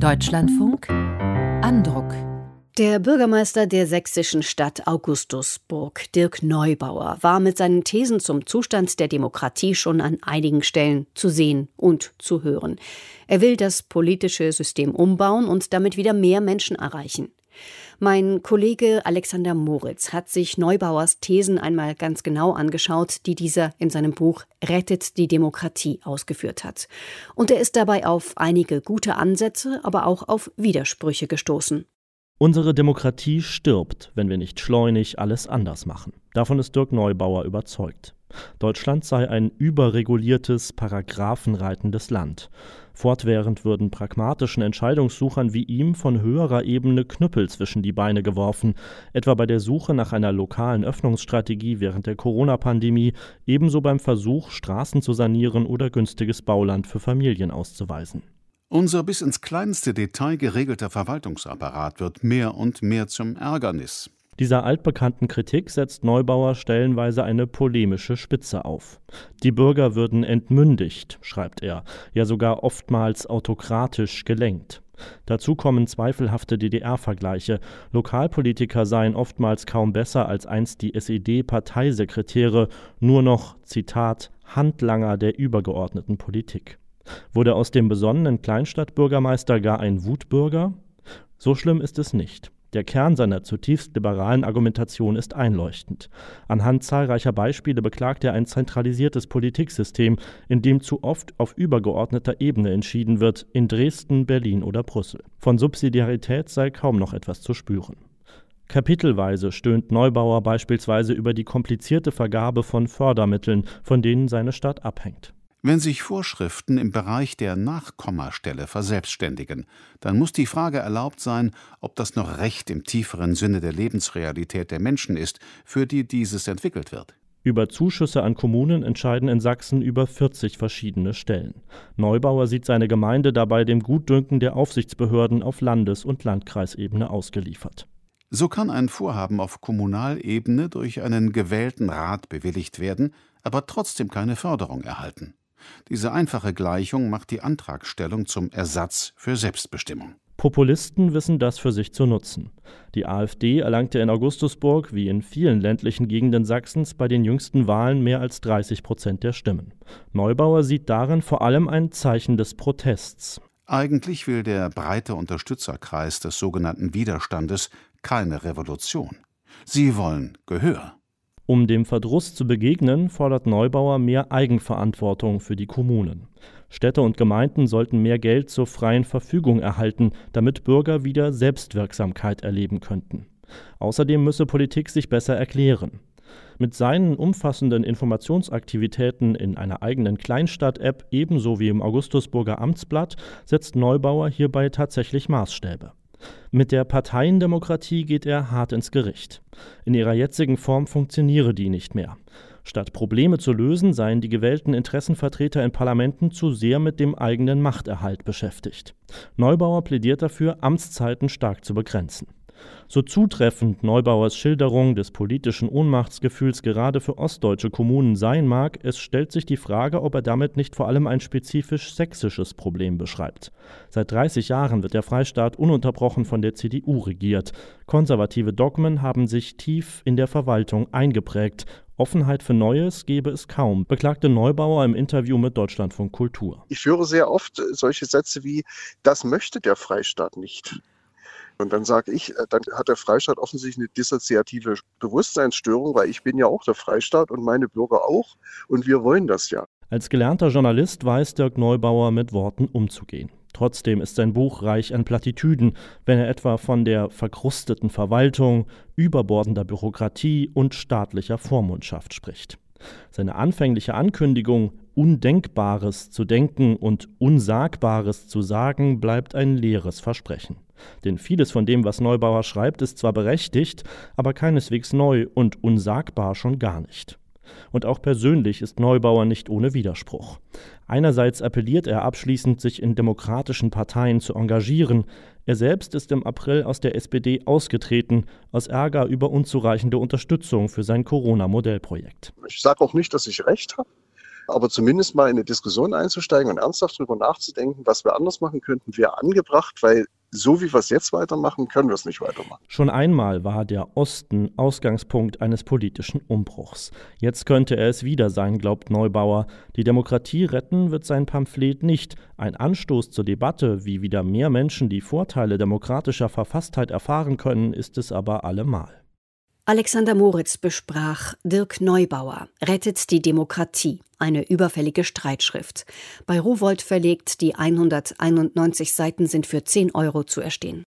Deutschlandfunk Andruck der Bürgermeister der sächsischen Stadt Augustusburg, Dirk Neubauer, war mit seinen Thesen zum Zustand der Demokratie schon an einigen Stellen zu sehen und zu hören. Er will das politische System umbauen und damit wieder mehr Menschen erreichen. Mein Kollege Alexander Moritz hat sich Neubauers Thesen einmal ganz genau angeschaut, die dieser in seinem Buch Rettet die Demokratie ausgeführt hat. Und er ist dabei auf einige gute Ansätze, aber auch auf Widersprüche gestoßen. Unsere Demokratie stirbt, wenn wir nicht schleunig alles anders machen. Davon ist Dirk Neubauer überzeugt. Deutschland sei ein überreguliertes, paragraphenreitendes Land. Fortwährend würden pragmatischen Entscheidungssuchern wie ihm von höherer Ebene Knüppel zwischen die Beine geworfen, etwa bei der Suche nach einer lokalen Öffnungsstrategie während der Corona-Pandemie, ebenso beim Versuch, Straßen zu sanieren oder günstiges Bauland für Familien auszuweisen. Unser bis ins kleinste Detail geregelter Verwaltungsapparat wird mehr und mehr zum Ärgernis. Dieser altbekannten Kritik setzt Neubauer stellenweise eine polemische Spitze auf. Die Bürger würden entmündigt, schreibt er, ja sogar oftmals autokratisch gelenkt. Dazu kommen zweifelhafte DDR-Vergleiche. Lokalpolitiker seien oftmals kaum besser als einst die SED-Parteisekretäre, nur noch, Zitat, Handlanger der übergeordneten Politik. Wurde aus dem besonnenen Kleinstadtbürgermeister gar ein Wutbürger? So schlimm ist es nicht. Der Kern seiner zutiefst liberalen Argumentation ist einleuchtend. Anhand zahlreicher Beispiele beklagt er ein zentralisiertes Politiksystem, in dem zu oft auf übergeordneter Ebene entschieden wird, in Dresden, Berlin oder Brüssel. Von Subsidiarität sei kaum noch etwas zu spüren. Kapitelweise stöhnt Neubauer beispielsweise über die komplizierte Vergabe von Fördermitteln, von denen seine Stadt abhängt. Wenn sich Vorschriften im Bereich der Nachkommastelle verselbstständigen, dann muss die Frage erlaubt sein, ob das noch Recht im tieferen Sinne der Lebensrealität der Menschen ist, für die dieses entwickelt wird. Über Zuschüsse an Kommunen entscheiden in Sachsen über 40 verschiedene Stellen. Neubauer sieht seine Gemeinde dabei dem Gutdünken der Aufsichtsbehörden auf Landes- und Landkreisebene ausgeliefert. So kann ein Vorhaben auf Kommunalebene durch einen gewählten Rat bewilligt werden, aber trotzdem keine Förderung erhalten. Diese einfache Gleichung macht die Antragstellung zum Ersatz für Selbstbestimmung. Populisten wissen das für sich zu nutzen. Die AfD erlangte in Augustusburg, wie in vielen ländlichen Gegenden Sachsens, bei den jüngsten Wahlen mehr als 30 Prozent der Stimmen. Neubauer sieht darin vor allem ein Zeichen des Protests. Eigentlich will der breite Unterstützerkreis des sogenannten Widerstandes keine Revolution. Sie wollen Gehör. Um dem Verdruss zu begegnen, fordert Neubauer mehr Eigenverantwortung für die Kommunen. Städte und Gemeinden sollten mehr Geld zur freien Verfügung erhalten, damit Bürger wieder Selbstwirksamkeit erleben könnten. Außerdem müsse Politik sich besser erklären. Mit seinen umfassenden Informationsaktivitäten in einer eigenen Kleinstadt-App ebenso wie im Augustusburger Amtsblatt setzt Neubauer hierbei tatsächlich Maßstäbe. Mit der Parteiendemokratie geht er hart ins Gericht. In ihrer jetzigen Form funktioniere die nicht mehr. Statt Probleme zu lösen, seien die gewählten Interessenvertreter in Parlamenten zu sehr mit dem eigenen Machterhalt beschäftigt. Neubauer plädiert dafür, Amtszeiten stark zu begrenzen. So zutreffend Neubauers Schilderung des politischen Ohnmachtsgefühls gerade für ostdeutsche Kommunen sein mag, es stellt sich die Frage, ob er damit nicht vor allem ein spezifisch sächsisches Problem beschreibt. Seit 30 Jahren wird der Freistaat ununterbrochen von der CDU regiert. Konservative Dogmen haben sich tief in der Verwaltung eingeprägt. Offenheit für Neues gebe es kaum, beklagte Neubauer im Interview mit Deutschlandfunk Kultur. Ich höre sehr oft solche Sätze wie, das möchte der Freistaat nicht. Und dann sage ich, äh, dann hat der Freistaat offensichtlich eine dissoziative Bewusstseinsstörung, weil ich bin ja auch der Freistaat und meine Bürger auch und wir wollen das ja. Als gelernter Journalist weiß Dirk Neubauer mit Worten umzugehen. Trotzdem ist sein Buch reich an Plattitüden, wenn er etwa von der verkrusteten Verwaltung, überbordender Bürokratie und staatlicher Vormundschaft spricht. Seine anfängliche Ankündigung, Undenkbares zu denken und Unsagbares zu sagen, bleibt ein leeres Versprechen. Denn vieles von dem, was Neubauer schreibt, ist zwar berechtigt, aber keineswegs neu und unsagbar schon gar nicht. Und auch persönlich ist Neubauer nicht ohne Widerspruch. Einerseits appelliert er abschließend, sich in demokratischen Parteien zu engagieren. Er selbst ist im April aus der SPD ausgetreten, aus Ärger über unzureichende Unterstützung für sein Corona-Modellprojekt. Ich sage auch nicht, dass ich recht habe. Aber zumindest mal in eine Diskussion einzusteigen und ernsthaft darüber nachzudenken, was wir anders machen könnten, wäre angebracht, weil so wie wir es jetzt weitermachen, können wir es nicht weitermachen. Schon einmal war der Osten Ausgangspunkt eines politischen Umbruchs. Jetzt könnte er es wieder sein, glaubt Neubauer. Die Demokratie retten wird sein Pamphlet nicht. Ein Anstoß zur Debatte, wie wieder mehr Menschen die Vorteile demokratischer Verfasstheit erfahren können, ist es aber allemal. Alexander Moritz besprach Dirk Neubauer Rettet die Demokratie, eine überfällige Streitschrift. Bei Rowold verlegt, die 191 Seiten sind für 10 Euro zu erstehen.